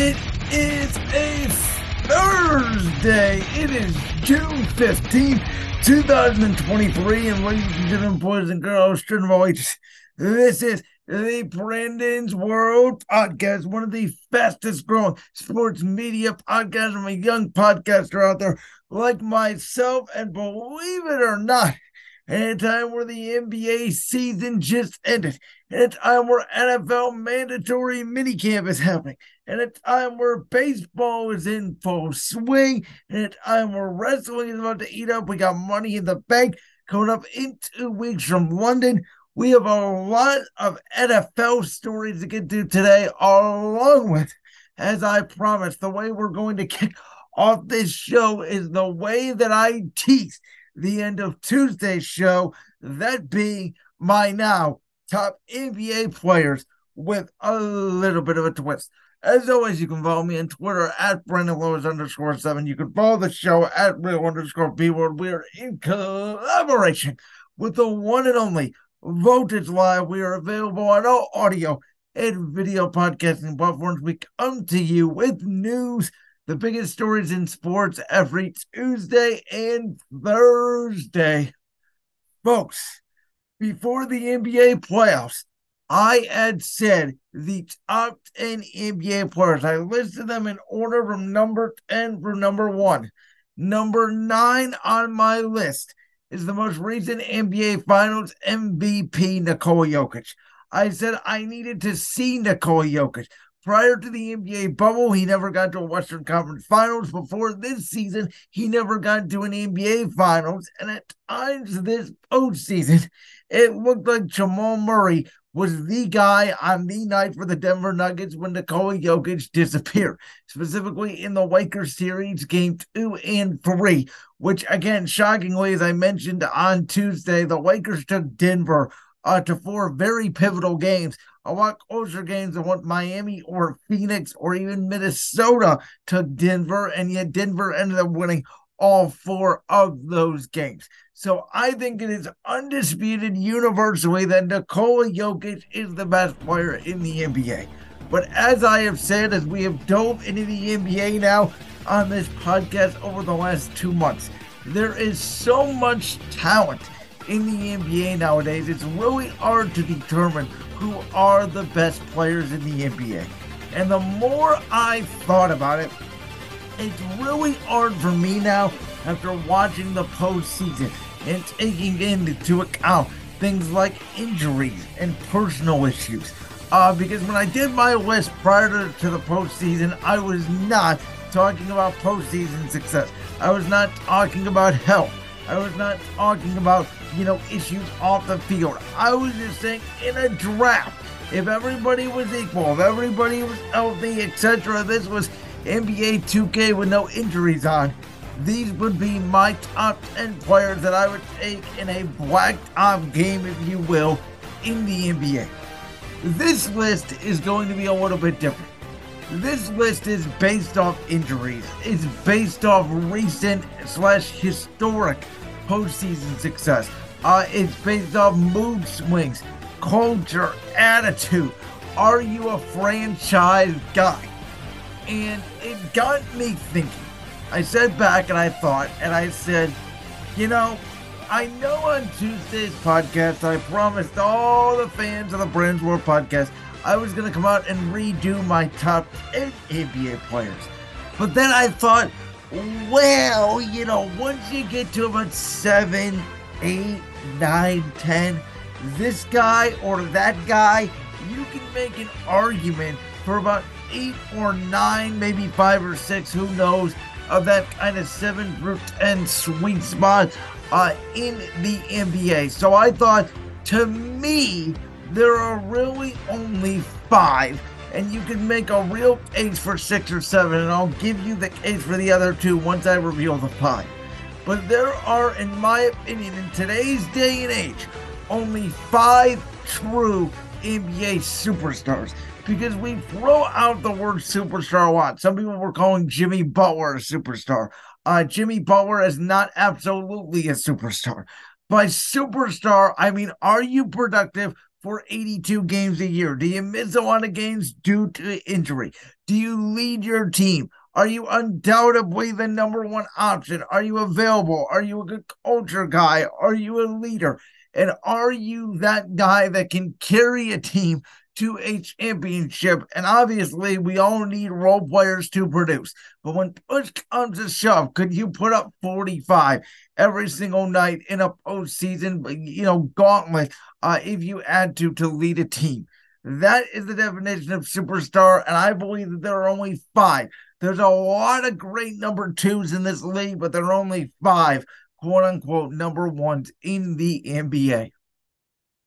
It is a Thursday. It is June 15th, 2023. And ladies and gentlemen, boys and girls, children of ages, this is the Brandon's World podcast, one of the fastest growing sports media podcasts from a young podcaster out there like myself. And believe it or not, at a time where the NBA season just ended, at a time where NFL mandatory minicamp is happening, at a time where baseball is in full swing, at a time where wrestling is about to eat up. We got money in the bank coming up in two weeks from London. We have a lot of NFL stories to get to today, along with, as I promised, the way we're going to kick off this show is the way that I tease the end of Tuesday's show, that being my now top NBA players with a little bit of a twist. As always, you can follow me on Twitter at Brandon Lewis underscore seven. You can follow the show at real underscore B World. We are in collaboration with the one and only Voltage Live. We are available on all audio and video podcasting platforms. We come to you with news, the biggest stories in sports every Tuesday and Thursday. Folks, before the NBA playoffs, I had said the top 10 NBA players. I listed them in order from number 10 from number one. Number nine on my list is the most recent NBA Finals MVP, Nikola Jokic. I said I needed to see Nikola Jokic. Prior to the NBA bubble, he never got to a Western Conference Finals. Before this season, he never got to an NBA Finals. And at times this postseason, it looked like Jamal Murray was the guy on the night for the Denver Nuggets when Nikola Jokic disappeared, specifically in the Lakers series, game two and three, which again, shockingly, as I mentioned on Tuesday, the Lakers took Denver uh, to four very pivotal games, a lot closer games than what Miami or Phoenix or even Minnesota took Denver, and yet Denver ended up winning all four of those games. So I think it is undisputed universally that Nikola Jokic is the best player in the NBA. But as I have said, as we have dove into the NBA now on this podcast over the last two months, there is so much talent in the NBA nowadays. It's really hard to determine who are the best players in the NBA. And the more I thought about it, it's really hard for me now after watching the postseason and taking into account things like injuries and personal issues. Uh, because when I did my list prior to, to the postseason, I was not talking about postseason success. I was not talking about health. I was not talking about, you know, issues off the field. I was just saying in a draft, if everybody was equal, if everybody was healthy, etc., this was NBA 2K with no injuries on, these would be my top 10 players that I would take in a blacked out game, if you will, in the NBA. This list is going to be a little bit different. This list is based off injuries. It's based off recent slash historic postseason success. Uh, it's based off mood swings, culture, attitude. Are you a franchise guy? And it got me thinking. I sat back and I thought, and I said, you know, I know on Tuesday's podcast I promised all the fans of the Brandon's World podcast I was going to come out and redo my top 10 NBA players. But then I thought, well, you know, once you get to about 7, 8, 9, 10, this guy or that guy, you can make an argument for about 8 or 9, maybe 5 or 6, who knows, of that kind of 7 through 10 sweet spot uh, in the NBA. So I thought, to me, there are really only five, and you can make a real case for six or seven, and I'll give you the case for the other two once I reveal the five. But there are, in my opinion, in today's day and age, only five true NBA superstars. Because we throw out the word superstar a lot. Some people were calling Jimmy Butler a superstar. Uh, Jimmy Butler is not absolutely a superstar. By superstar, I mean, are you productive for 82 games a year? Do you miss a lot of games due to injury? Do you lead your team? Are you undoubtedly the number one option? Are you available? Are you a good culture guy? Are you a leader? And are you that guy that can carry a team to a championship? And obviously, we all need role players to produce. But when push comes to shove, could you put up 45 every single night in a postseason, you know, gauntlet uh, if you add to to lead a team? That is the definition of superstar. And I believe that there are only five. There's a lot of great number twos in this league, but there are only five quote unquote number ones in the NBA.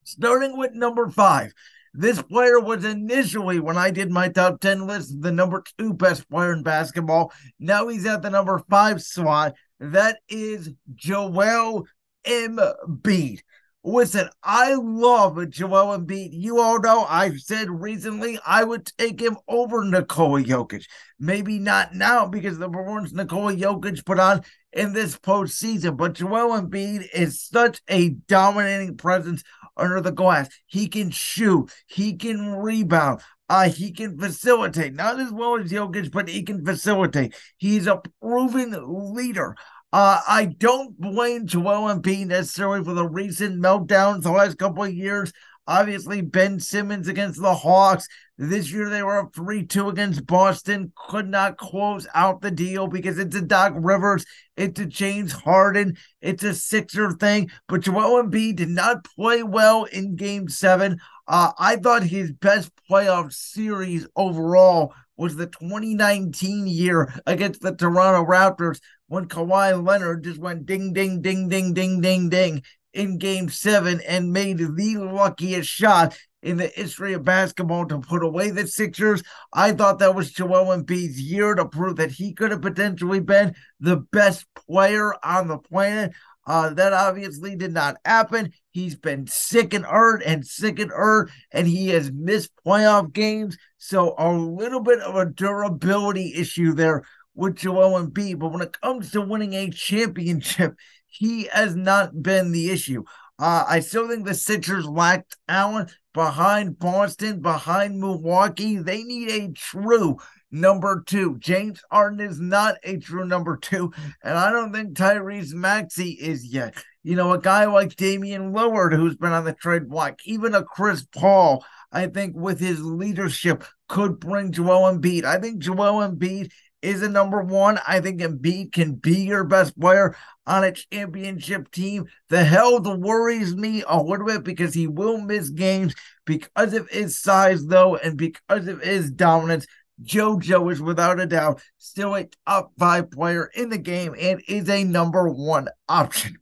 Starting with number five, this player was initially, when I did my top 10 list, the number two best player in basketball. Now he's at the number five slot. That is Joel Embiid. Listen, I love Joel Embiid. You all know I've said recently I would take him over Nikola Jokic. Maybe not now because the performance Nikola Jokic put on in this postseason, but Joel Embiid is such a dominating presence under the glass. He can shoot, he can rebound, uh, he can facilitate, not as well as Jokic, but he can facilitate. He's a proven leader. Uh, I don't blame Joel Embiid necessarily for the recent meltdowns the last couple of years. Obviously, Ben Simmons against the Hawks. This year they were up 3 2 against Boston. Could not close out the deal because it's a Doc Rivers, it's a James Harden, it's a Sixer thing. But Joel Embiid did not play well in game seven. Uh, I thought his best playoff series overall was the 2019 year against the Toronto Raptors when Kawhi Leonard just went ding, ding, ding, ding, ding, ding, ding in game seven and made the luckiest shot in the history of basketball to put away the Sixers. I thought that was Joel Embiid's year to prove that he could have potentially been the best player on the planet. Uh, that obviously did not happen. He's been sick and hurt and sick and hurt, and he has missed playoff games. So a little bit of a durability issue there with Joel Embiid. But when it comes to winning a championship, he has not been the issue. Uh, I still think the Sixers lack talent behind Boston, behind Milwaukee. They need a true number two. James Harden is not a true number two, and I don't think Tyrese Maxey is yet. You know, a guy like Damian Lillard, who's been on the trade block, even a Chris Paul, I think with his leadership could bring Joel Embiid. I think Joel Embiid is a number one. I think Embiid can be your best player on a championship team. The hell that worries me a little bit because he will miss games because of his size, though, and because of his dominance. JoJo is without a doubt still a top five player in the game and is a number one option.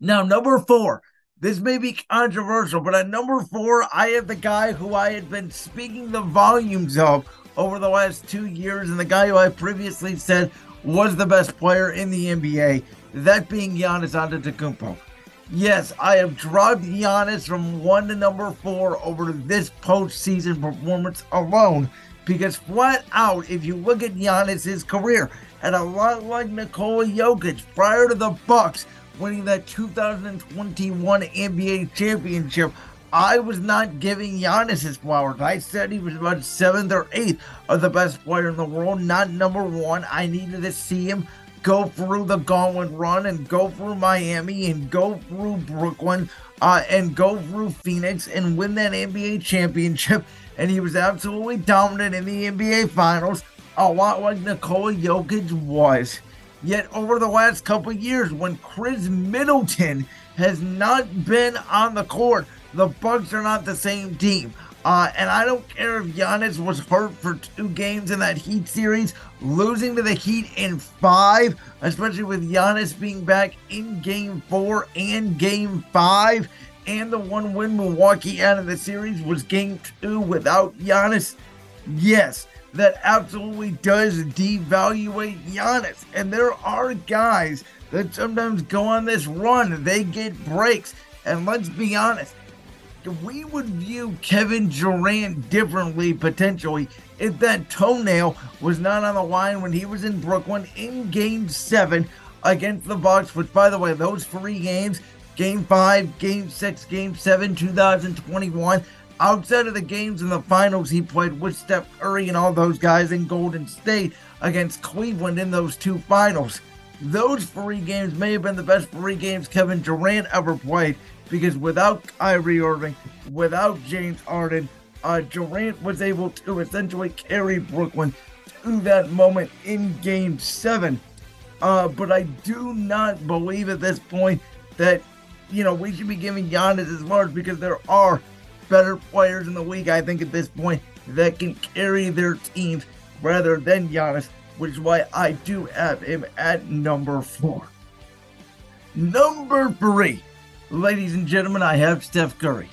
Now, number four, this may be controversial, but at number four, I have the guy who I had been speaking the volumes of over the last two years, and the guy who I previously said was the best player in the NBA, that being Giannis Antetokounmpo. Yes, I have dropped Giannis from one to number four over this postseason performance alone because flat out, if you look at Giannis' career, and a lot like Nikola Jokic prior to the Bucks winning that 2021 NBA championship, I was not giving Giannis his flowers. I said he was about seventh or eighth of the best player in the world, not number one. I needed to see him go through the gauntlet run and go through Miami and go through Brooklyn uh, and go through Phoenix and win that NBA championship. And he was absolutely dominant in the NBA Finals, a lot like Nikola Jokic was. Yet over the last couple years, when Khris Middleton has not been on the court, the Bucks are not the same team. Uh, and I don't care if Giannis was hurt for two games in that Heat series, losing to the Heat in five, especially with Giannis being back in game four and game five. And the one win Milwaukee out of the series was game two without Giannis. Yes, that absolutely does devaluate Giannis. And there are guys that sometimes go on this run, they get breaks. And let's be honest, we would view Kevin Durant differently potentially if that toenail was not on the line when he was in Brooklyn in game seven against the Bucks, which by the way, those three games, Game 5, Game 6, Game 7, 2021. Outside of the games in the finals, he played with Steph Curry and all those guys in Golden State against Cleveland in those two finals. Those three games may have been the best three games Kevin Durant ever played because without Kyrie Irving, without James Harden, uh, Durant was able to essentially carry Brooklyn to that moment in Game 7. Uh, but I do not believe at this point that, you know, we should be giving Giannis as large because there are better players in the league, I think, at this point that can carry their teams rather than Giannis, which is why I do have him at number four. Number three, ladies and gentlemen, I have Steph Curry.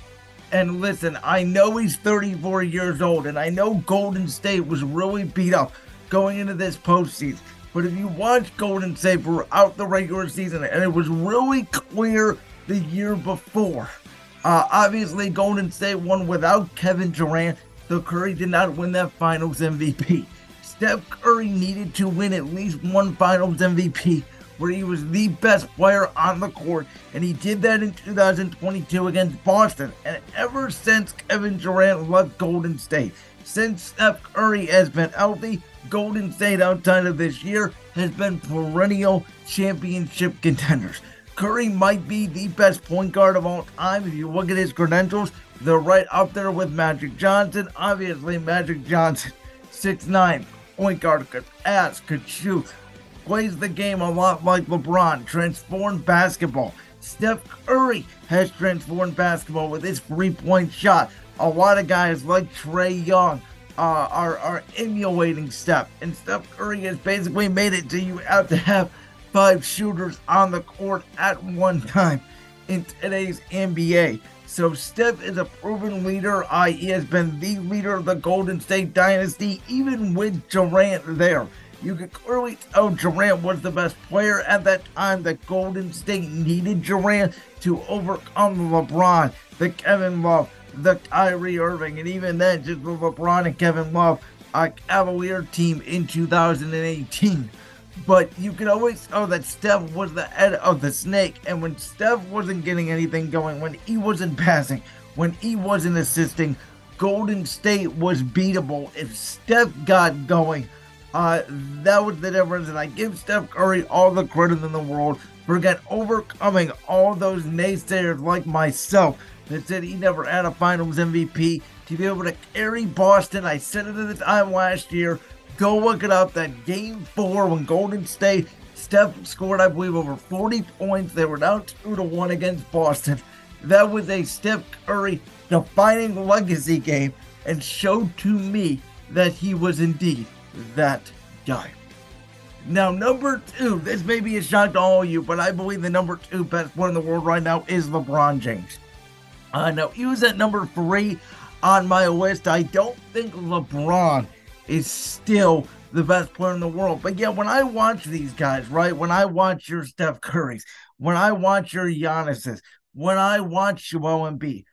And listen, I know he's 34 years old, and I know Golden State was really beat up going into this postseason. But if you watch Golden State throughout the regular season, and it was really clear the year before uh, obviously, Golden State won without Kevin Durant, though Curry did not win that Finals MVP. Steph Curry needed to win at least one Finals MVP, where he was the best player on the court, and he did that in 2022 against Boston. And ever since Kevin Durant left Golden State, since Steph Curry has been healthy, Golden State outside of this year has been perennial championship contenders. Curry might be the best point guard of all time. If you look at his credentials, they're right up there with Magic Johnson. Obviously, Magic Johnson, 6'9, point guard, could pass, could shoot, plays the game a lot like LeBron, transformed basketball. Steph Curry has transformed basketball with his three point shot. A lot of guys like Trae Young uh, are, are emulating Steph, and Steph Curry has basically made it to you have to have five shooters on the court at one time in today's NBA. So Steph is a proven leader. Uh, he has been the leader of the Golden State dynasty, even with Durant there. You can clearly tell Durant was the best player at that time that Golden State needed Durant to overcome LeBron, the Kevin Love, the Kyrie Irving, and even then, just with LeBron and Kevin Love, a Cavalier team in 2018. But you can always tell that Steph was the head of the snake. And when Steph wasn't getting anything going, when he wasn't passing, when he wasn't assisting, Golden State was beatable. If Steph got going, uh, that was the difference. And I give Steph Curry all the credit in the world for again overcoming all those naysayers like myself that said he never had a finals MVP to be able to carry Boston. I said it at the time last year Go look it up. That game four when Golden State Steph scored, I believe, over 40 points. They were down two to one against Boston. That was a Steph Curry defining legacy game and showed to me that he was indeed that guy. Now, number two, this may be a shock to all of you, but I believe the number two best player in the world right now is LeBron James. Uh, now, he was at number three on my list. I don't think LeBron is still the best player in the world. But yeah, when I watch these guys, right? When I watch your Steph Curry's, when I watch your Giannis's, when I watch Joel Embiid,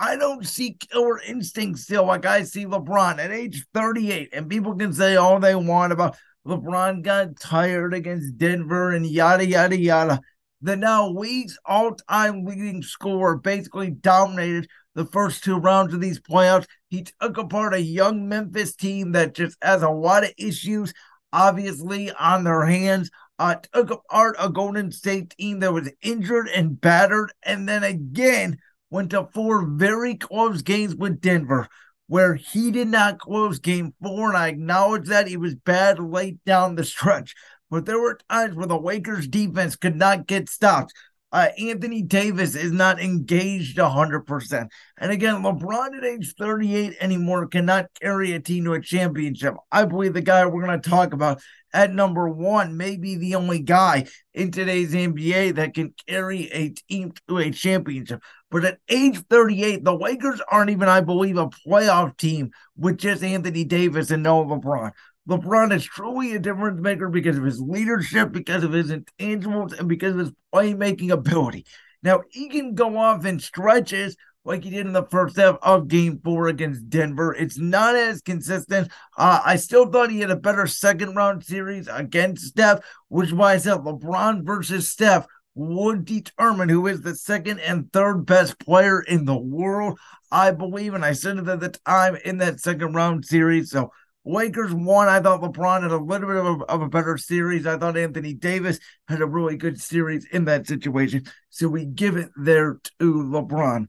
I don't see killer instinct still like I see LeBron at age 38. And people can say all they want about LeBron got tired against Denver and yada, yada, yada. The now league's all time leading scorer basically dominated the first two rounds of these playoffs. He took apart a young Memphis team that just has a lot of issues, obviously, on their hands. Uh, took apart a Golden State team that was injured and battered, and then again went to four very close games with Denver, where he did not close game four. And I acknowledge that he was bad late down the stretch. But there were times where the Lakers defense could not get stopped uh, Anthony Davis is not engaged 100%. And again, LeBron at age 38 anymore cannot carry a team to a championship. I believe the guy we're going to talk about at number one may be the only guy in today's NBA that can carry a team to a championship. But at age 38, the Lakers aren't even, I believe, a playoff team with just Anthony Davis and no LeBron. LeBron is truly a difference maker because of his leadership, because of his intangibles, and because of his playmaking ability. Now, he can go off in stretches like he did in the first half of game four against Denver. It's not as consistent. Uh, I still thought he had a better second round series against Steph, which is why I said LeBron versus Steph would determine who is the second and third best player in the world. I believe, and I said it at the time in that second round series. So Lakers won. I thought LeBron had a little bit of a, of a, better series. I thought Anthony Davis had a really good series in that situation. So we give it there to LeBron.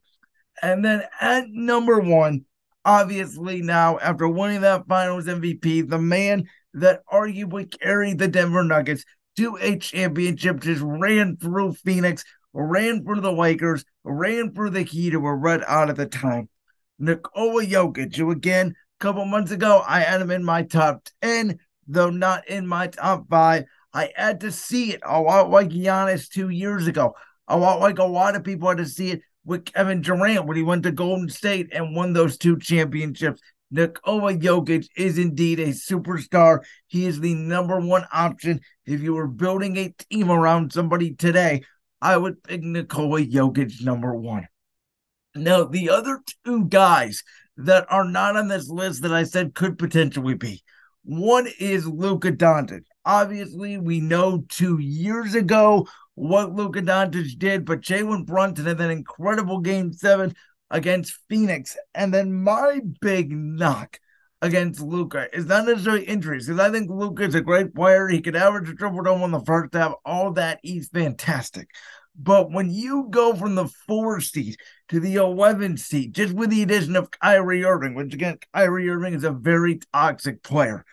And then at number one, obviously now after winning that finals MVP, the man that arguably carried the Denver Nuggets to a championship just ran through Phoenix, ran through the Lakers, ran through the Heat who were red out at the time. Nikola Jokic, who again couple months ago, I had him in my top 10, though not in my top five. I had to see it a lot like Giannis two years ago, a lot like a lot of people had to see it with Kevin Durant when he went to Golden State and won those two championships. Nikola Jokic is indeed a superstar. He is the number one option. If you were building a team around somebody today, I would pick Nikola Jokic number one. Now, the other two guys that are not on this list that I said could potentially be. One is Luka Doncic. Obviously, we know two years ago what Luka Doncic did, but Jalen Brunson had that incredible game seven against Phoenix. And then my big knock against Luka is not necessarily injuries, because I think Luka is a great player. He could average a triple double in the first half, all that. He's fantastic. But when you go from the four seed to the 11 seed, just with the addition of Kyrie Irving, which again, Kyrie Irving is a very toxic player.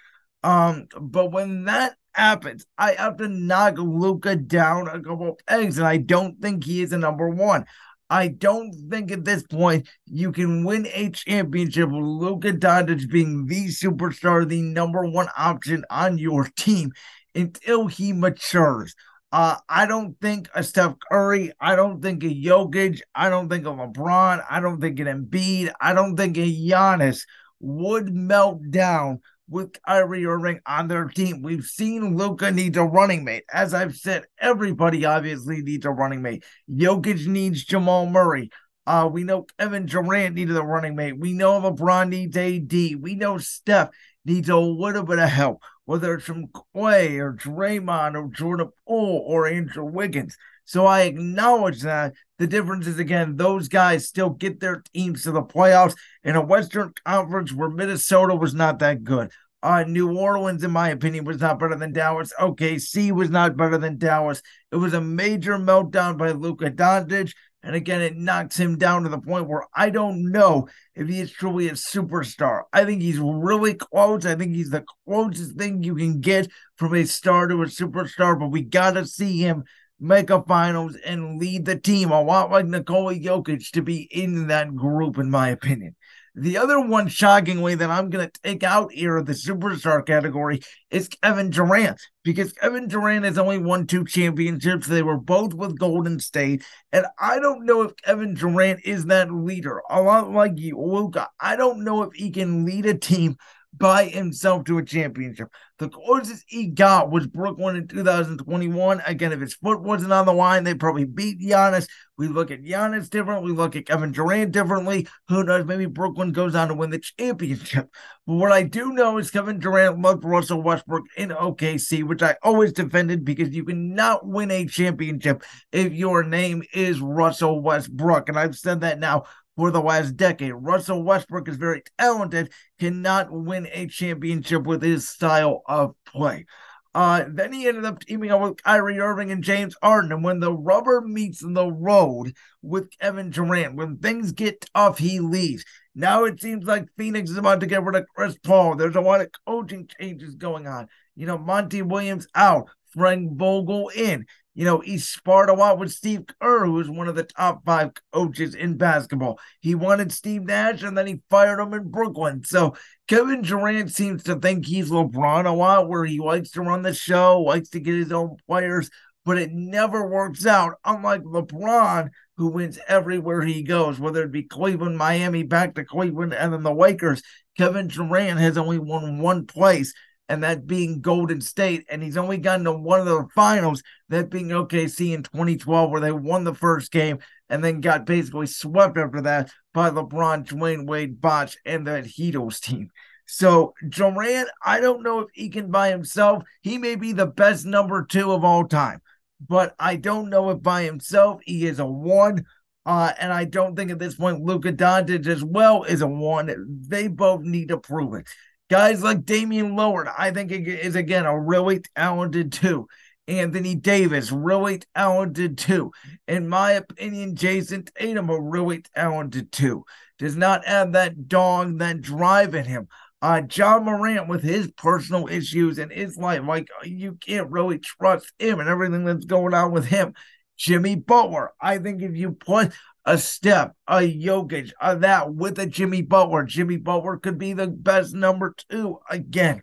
Um, but when that happens, I have to knock Luka down a couple of pegs, and I don't think he is a number one. I don't think at this point you can win a championship with Luka Doncic being the superstar, the number one option on your team until he matures. Uh, I don't think a Steph Curry, I don't think a Jokic, I don't think a LeBron, I don't think an Embiid, I don't think a Giannis would melt down with Kyrie Irving on their team. We've seen Luka needs a running mate. As I've said, everybody obviously needs a running mate. Jokic needs Jamal Murray. Uh, we know Kevin Durant needed a running mate. We know LeBron needs AD. We know Steph needs a little bit of help whether it's from Clay or Draymond or Jordan Poole or Andrew Wiggins. So I acknowledge that. The difference is again, those guys still get their teams to the playoffs in a Western Conference where Minnesota was not that good. Uh, New Orleans, in my opinion, was not better than Dallas. OKC was not better than Dallas. It was a major meltdown by Luka Doncic. And again, it knocks him down to the point where I don't know if he is truly a superstar. I think he's really close. I think he's the closest thing you can get from a star to a superstar, but we got to see him make a finals and lead the team a lot like Nikola Jokic to be in that group, in my opinion. The other one, shockingly, that I'm going to take out here of the superstar category is Kevin Durant, because Kevin Durant has only won two championships. They were both with Golden State. And I don't know if Kevin Durant is that leader. A lot like you, Luka. I don't know if he can lead a team by himself to a championship. The closest he got was Brooklyn in 2021. Again, if his foot wasn't on the line, they probably beat Giannis. We look at Giannis different. We look at Kevin Durant differently. Who knows? Maybe Brooklyn goes on to win the championship. But what I do know is Kevin Durant loved Russell Westbrook in OKC, which I always defended because you cannot win a championship if your name is Russell Westbrook. And I've said that now for the last decade. Russell Westbrook is very talented, cannot win a championship with his style of play. Uh, then he ended up teaming up with Kyrie Irving and James Harden. And when the rubber meets the road with Kevin Durant, when things get tough, he leaves. Now it seems like Phoenix is about to get rid of Chris Paul. There's a lot of coaching changes going on. You know, Monty Williams out, Frank Vogel in. You know, he sparred a lot with Steve Kerr, who is one of the top five coaches in basketball. He wanted Steve Nash and then he fired him in Brooklyn. So Kevin Durant seems to think he's LeBron a lot, where he likes to run the show, likes to get his own players, but it never works out. Unlike LeBron, who wins everywhere he goes, whether it be Cleveland, Miami, back to Cleveland, and then the Lakers. Kevin Durant has only won one place and that being Golden State. And he's only gotten to one of the finals, that being OKC in 2012, where they won the first game and then got basically swept after that by LeBron, Dwyane Wade, Bosh, and that Heatles team. So Durant, I don't know if he can by himself. He may be the best number two of all time. but I don't know if by himself he is a one. Uh, and I don't think at this point Luka Doncic as well is a one. They both need to prove it. Guys like Damian Lillard, I think is again a really talented two. Anthony Davis, really talented too. In my opinion, Jayson Tatum, a really talented too. Does not have that dog, that drive in him. Uh, Ja Morant with his personal issues in his life, like you can't really trust him and everything that's going on with him. Jimmy Butler, I think if you put a step, a Jokic, a that with a Jimmy Butler, Jimmy Butler could be the best number two again.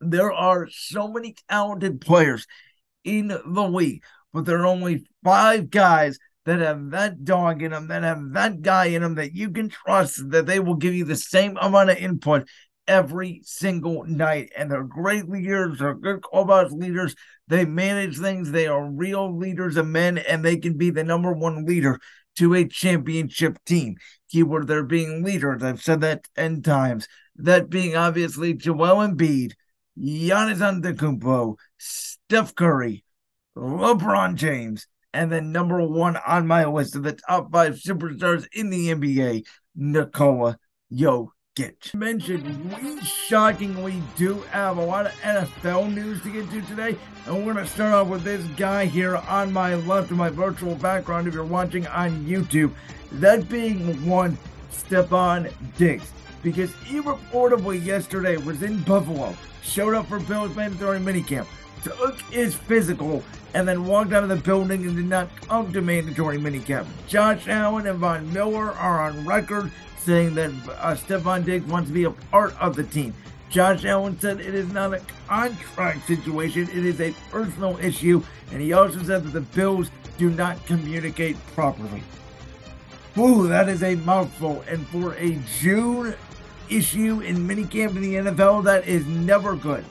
There are so many talented players in the league, but there are only five guys that have that dog in them, that have that guy in them that you can trust that they will give you the same amount of input every single night. And they're great leaders, they're good clubhouse leaders. They manage things, they are real leaders of men, and they can be the number one leader to a championship team. Keyword they're being leaders. I've said that 10 times. That being obviously Joel Embiid, Giannis Antetokounmpo, Steph Curry, LeBron James, and then number one on my list of the top five superstars in the NBA, Nikola Jokic. Mentioned, we shockingly do have a lot of NFL news to get to today, and we're to start off with this guy here on my left in my virtual background if you're watching on YouTube. That being one, Stefon Diggs, because he reportedly yesterday was in Buffalo, showed up for Bills mandatory minicamp took his physical and then walked out of the building and did not come to mandatory minicamp. Josh Allen and Von Miller are on record saying that uh, Stefon Diggs wants to be a part of the team. Josh Allen said it is not a contract situation, it is a personal issue, and he also said that the Bills do not communicate properly. Ooh, that is a mouthful. And for a June issue in minicamp in the NFL, that is never good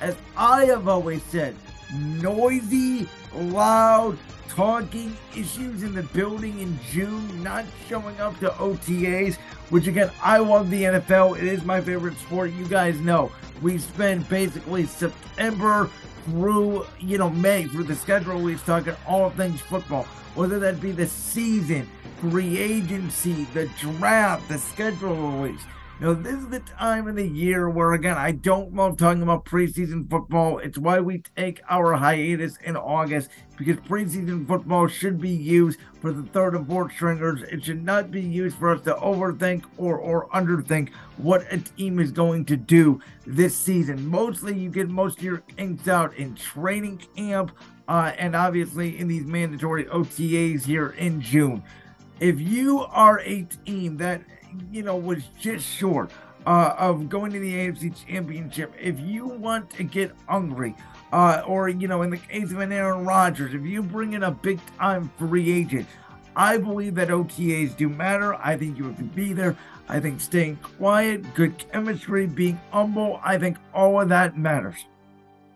as I have always said, noisy, loud, talking issues in the building in June, not showing up to OTAs, which again, I love the NFL. It is my favorite sport. You guys know we spend basically September through, you know, May through the schedule weeks talking all things football, whether that be the season, free agency, the draft, the schedule release. Now, this is the time of the year where, again, I don't love talking about preseason football. It's why we take our hiatus in August because preseason football should be used for the third and fourth stringers. It should not be used for us to overthink or, or underthink what a team is going to do this season. Mostly, you get most of your inks out in training camp uh, and obviously in these mandatory OTAs here in June. If you are a team that you know, was just short uh, of going to the AFC Championship. If you want to get hungry, uh, or you know, in the case of an Aaron Rodgers, if you bring in a big time free agent, I believe that OTAs do matter. I think you have to be there. I think staying quiet, good chemistry, being humble, I think all of that matters.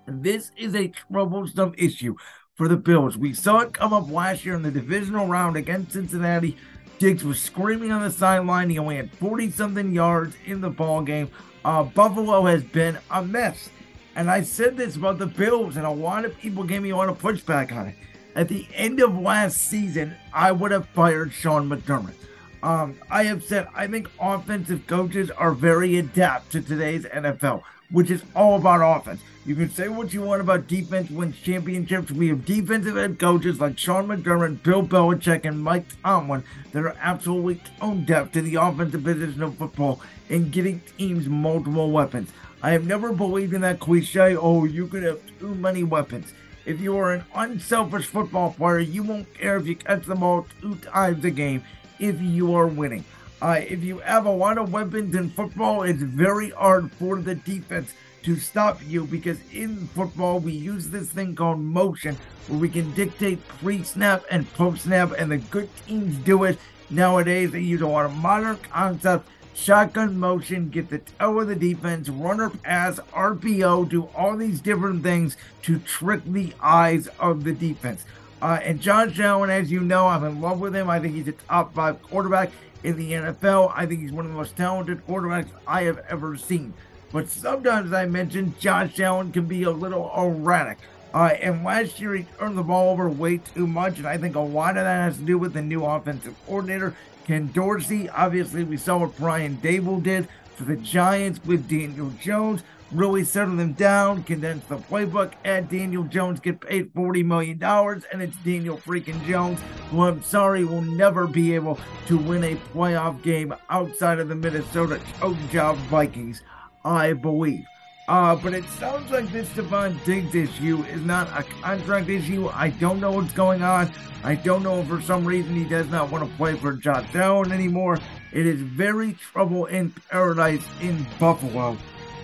This is a troublesome issue for the Bills. We saw it come up last year in the divisional round against Cincinnati. Diggs was screaming on the sideline. He only had 40 something yards in the ball game. Uh, Buffalo has been a mess. And I said this about the Bills, and a lot of people gave me a lot of pushback on it. At the end of last season, I would have fired Sean McDermott. Um, I have said I think offensive coaches are very adept to today's NFL which is all about offense. You can say what you want about defense wins championships. We have defensive head coaches like Sean McDermott, Bill Belichick, and Mike Tomlin that are absolutely tone deaf to the offensive position of football and getting teams multiple weapons. I have never believed in that cliche, oh, you could have too many weapons. If you are an unselfish football player, you won't care if you catch the ball two times a game if you are winning. Uh, if you have a lot of weapons in football, it's very hard for the defense to stop you because in football we use this thing called motion where we can dictate pre-snap and post-snap and the good teams do it. Nowadays they use a lot of modern concepts shotgun motion get the toe of the defense runner pass rpo do all these different things to trick the eyes of the defense uh, and Josh Allen, as you know, I'm in love with him. I think he's a top five quarterback in the NFL. I think he's one of the most talented quarterbacks I have ever seen. But sometimes I mention Josh Allen can be a little erratic. Uh, and last year he turned the ball over way too much, and I think a lot of that has to do with the new offensive coordinator, Ken Dorsey. Obviously, we saw what Brian Daboll did for the Giants with Daniel Jones. Really settle them down, condense the playbook, add Daniel Jones, get paid $40 million, and it's Daniel freaking Jones, who I'm sorry will never be able to win a playoff game outside of the Minnesota choke job Vikings, I believe. Uh, but it sounds like this Stefon Diggs issue is not a contract issue. I don't know what's going on. I don't know if for some reason he does not want to play for Josh Allen anymore. It is very trouble in paradise in Buffalo.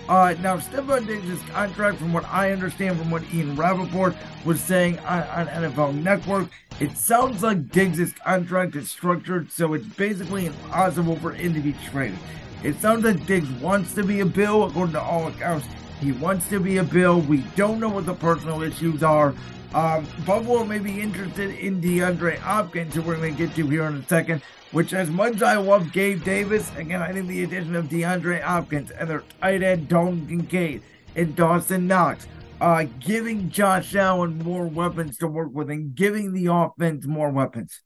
Uh, now, Stefon Diggs' contract, from what I understand from what Ian Rapoport was saying on, on NFL Network, it sounds like Diggs' contract is structured so it's basically impossible for him to be traded. It sounds like Diggs wants to be a Bill, according to all accounts. He wants to be a Bill. We don't know what the personal issues are. Um, Buffalo may be interested in DeAndre Hopkins, who we're going to get to here in a second. Which, as much as I love Gabe Davis, again, I think the addition of DeAndre Hopkins and their tight end Dalton Kincaid and Dawson Knox, uh, giving Josh Allen more weapons to work with and giving the offense more weapons.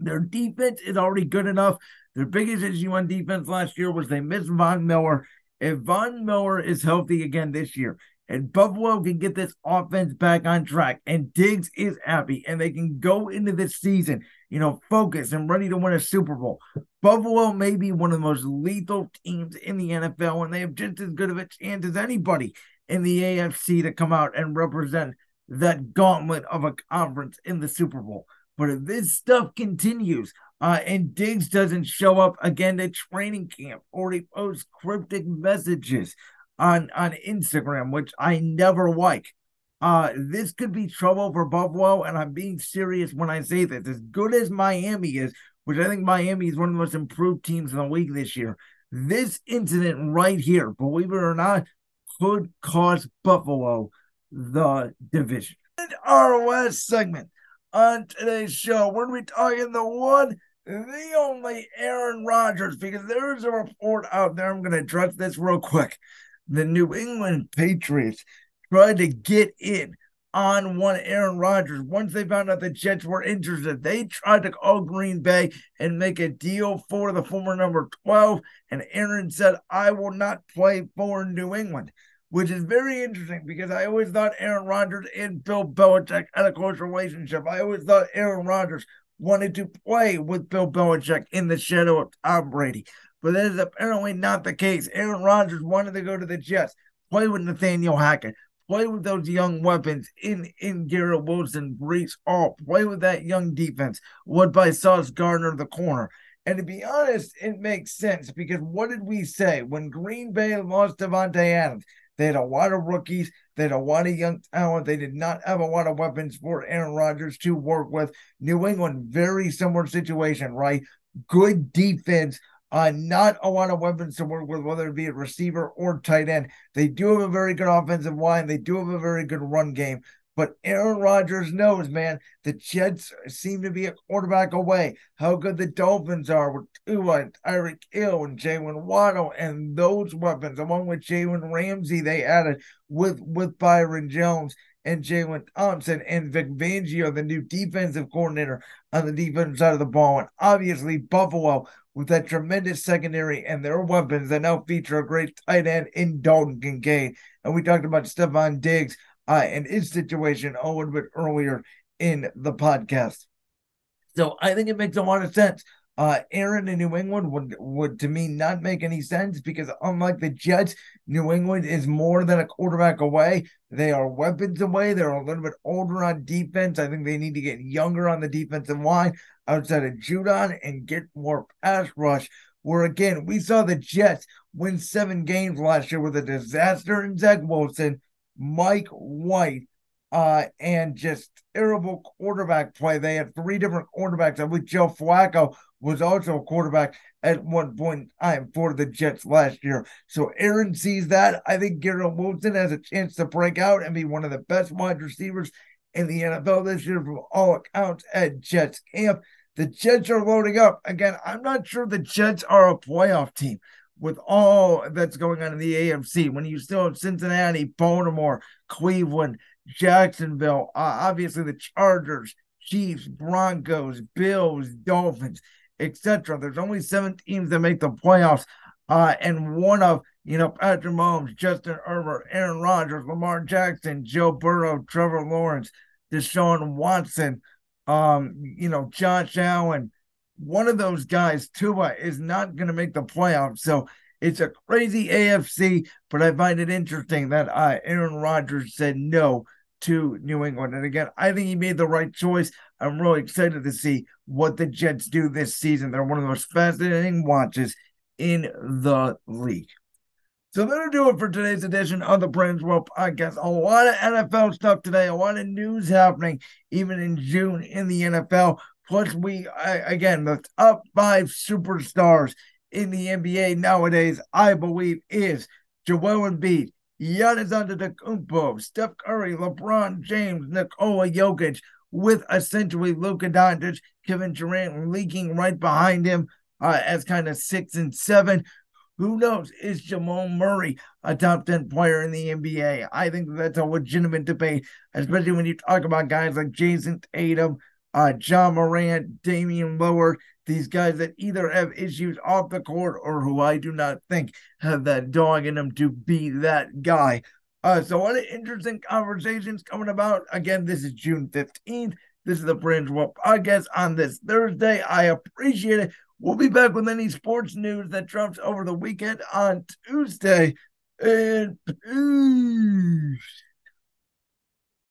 Their defense is already good enough their biggest issue on defense last year was they missed Von Miller. If Von Miller is healthy again this year, and Buffalo can get this offense back on track, and Diggs is happy, and they can go into this season, you know, focused and ready to win a Super Bowl. Buffalo may be one of the most lethal teams in the NFL, and they have just as good of a chance as anybody in the AFC to come out and represent that gauntlet of a conference in the Super Bowl. But if this stuff continues, uh, and Diggs doesn't show up again at training camp or he posts cryptic messages on, on Instagram, which I never like. Uh, this could be trouble for Buffalo, and I'm being serious when I say this. As good as Miami is, which I think Miami is one of the most improved teams in the league this year, this incident right here, believe it or not, could cost Buffalo the division. In our last segment on today's show, we're going to be talking the one the only Aaron Rodgers, because there's a report out there. I'm going to address this real quick. The New England Patriots tried to get in on one Aaron Rodgers. Once they found out the Jets were interested, they tried to call Green Bay and make a deal for the former number 12. And Aaron said, I will not play for New England, which is very interesting because I always thought Aaron Rodgers and Bill Belichick had a close relationship. I always thought Aaron Rodgers wanted to play with Bill Belichick in the shadow of Tom Brady. But that is apparently not the case. Aaron Rodgers wanted to go to the Jets, play with Nathaniel Hackett, play with those young weapons in, in Garrett Wilson, Breece Hall play with that young defense, led by Sauce Gardner, the corner. And to be honest, it makes sense because what did we say when Green Bay lost Davante Adams? They had a lot of rookies. They had a lot of young talent. They did not have a lot of weapons for Aaron Rodgers to work with. New England, very similar situation, right? Good defense, uh, not a lot of weapons to work with, whether it be a receiver or tight end. They do have a very good offensive line. They do have a very good run game. But Aaron Rodgers knows, man, the Jets seem to be a quarterback away. How good the Dolphins are with Tua and Tyreek Hill and Jaylen Waddle and those weapons, along with Jalen Ramsey, they added with with Byron Jones and Jalen Thompson and Vic Fangio, the new defensive coordinator on the defensive side of the ball. And obviously Buffalo with that tremendous secondary and their weapons that now feature a great tight end in Dalton Kincaid. And we talked about Stefon Diggs uh, and his situation a little bit earlier in the podcast. So I think it makes a lot of sense. Uh, Aaron in New England would would to me not make any sense because unlike the Jets, New England is more than a quarterback away. They are weapons away. They're a little bit older on defense. I think they need to get younger on the defensive line outside of Judon and get more pass rush. Where again, we saw the Jets win seven games last year with a disaster in Zach Wilson Mike White, uh, and just terrible quarterback play. They had three different quarterbacks. Believe Joe Flacco was also a quarterback at one point in time for the Jets last year. So Aaron sees that. I think Garrett Wilson has a chance to break out and be one of the best wide receivers in the NFL this year from all accounts at Jets camp. The Jets are loading up. Again, I'm not sure the Jets are a playoff team with all that's going on in the AFC, when you still have Cincinnati, Baltimore, Cleveland, Jacksonville, uh, obviously the Chargers, Chiefs, Broncos, Bills, Dolphins, etc. There's only seven teams that make the playoffs, uh, and one of you know Patrick Mahomes, Justin Herbert, Aaron Rodgers, Lamar Jackson, Joe Burrow, Trevor Lawrence, Deshaun Watson, um, you know Josh Allen. One of those guys, Tua, is not going to make the playoffs. So it's a crazy AFC, but I find it interesting that uh, Aaron Rodgers said no to New England. And again, I think he made the right choice. I'm really excited to see what the Jets do this season. They're one of the most fascinating watches in the league. So that'll do it for today's edition of the Brandon's World Podcast. A lot of NFL stuff today, a lot of news happening, even in June in the NFL. Plus, we again the top five superstars in the NBA nowadays, I believe, is Joel Embiid, Giannis Antetokounmpo, Steph Curry, LeBron James, Nikola Jokic, with essentially Luka Doncic, Kevin Durant leaking right behind him uh, as kind of six and seven. Who knows? Is Jamal Murray a top 10 player in the NBA? I think that's a legitimate debate, especially when you talk about guys like Jayson Tatum, uh, Ja Morant, Damian Lillard, these guys that either have issues off the court or who I do not think have that dog in them to be that guy. Uh, so, what interesting conversations coming about. Again, this is June 15th. This is the Brandon's World podcast on this Thursday. I appreciate it. We'll be back with any sports news that drops over the weekend on Tuesday. And peace.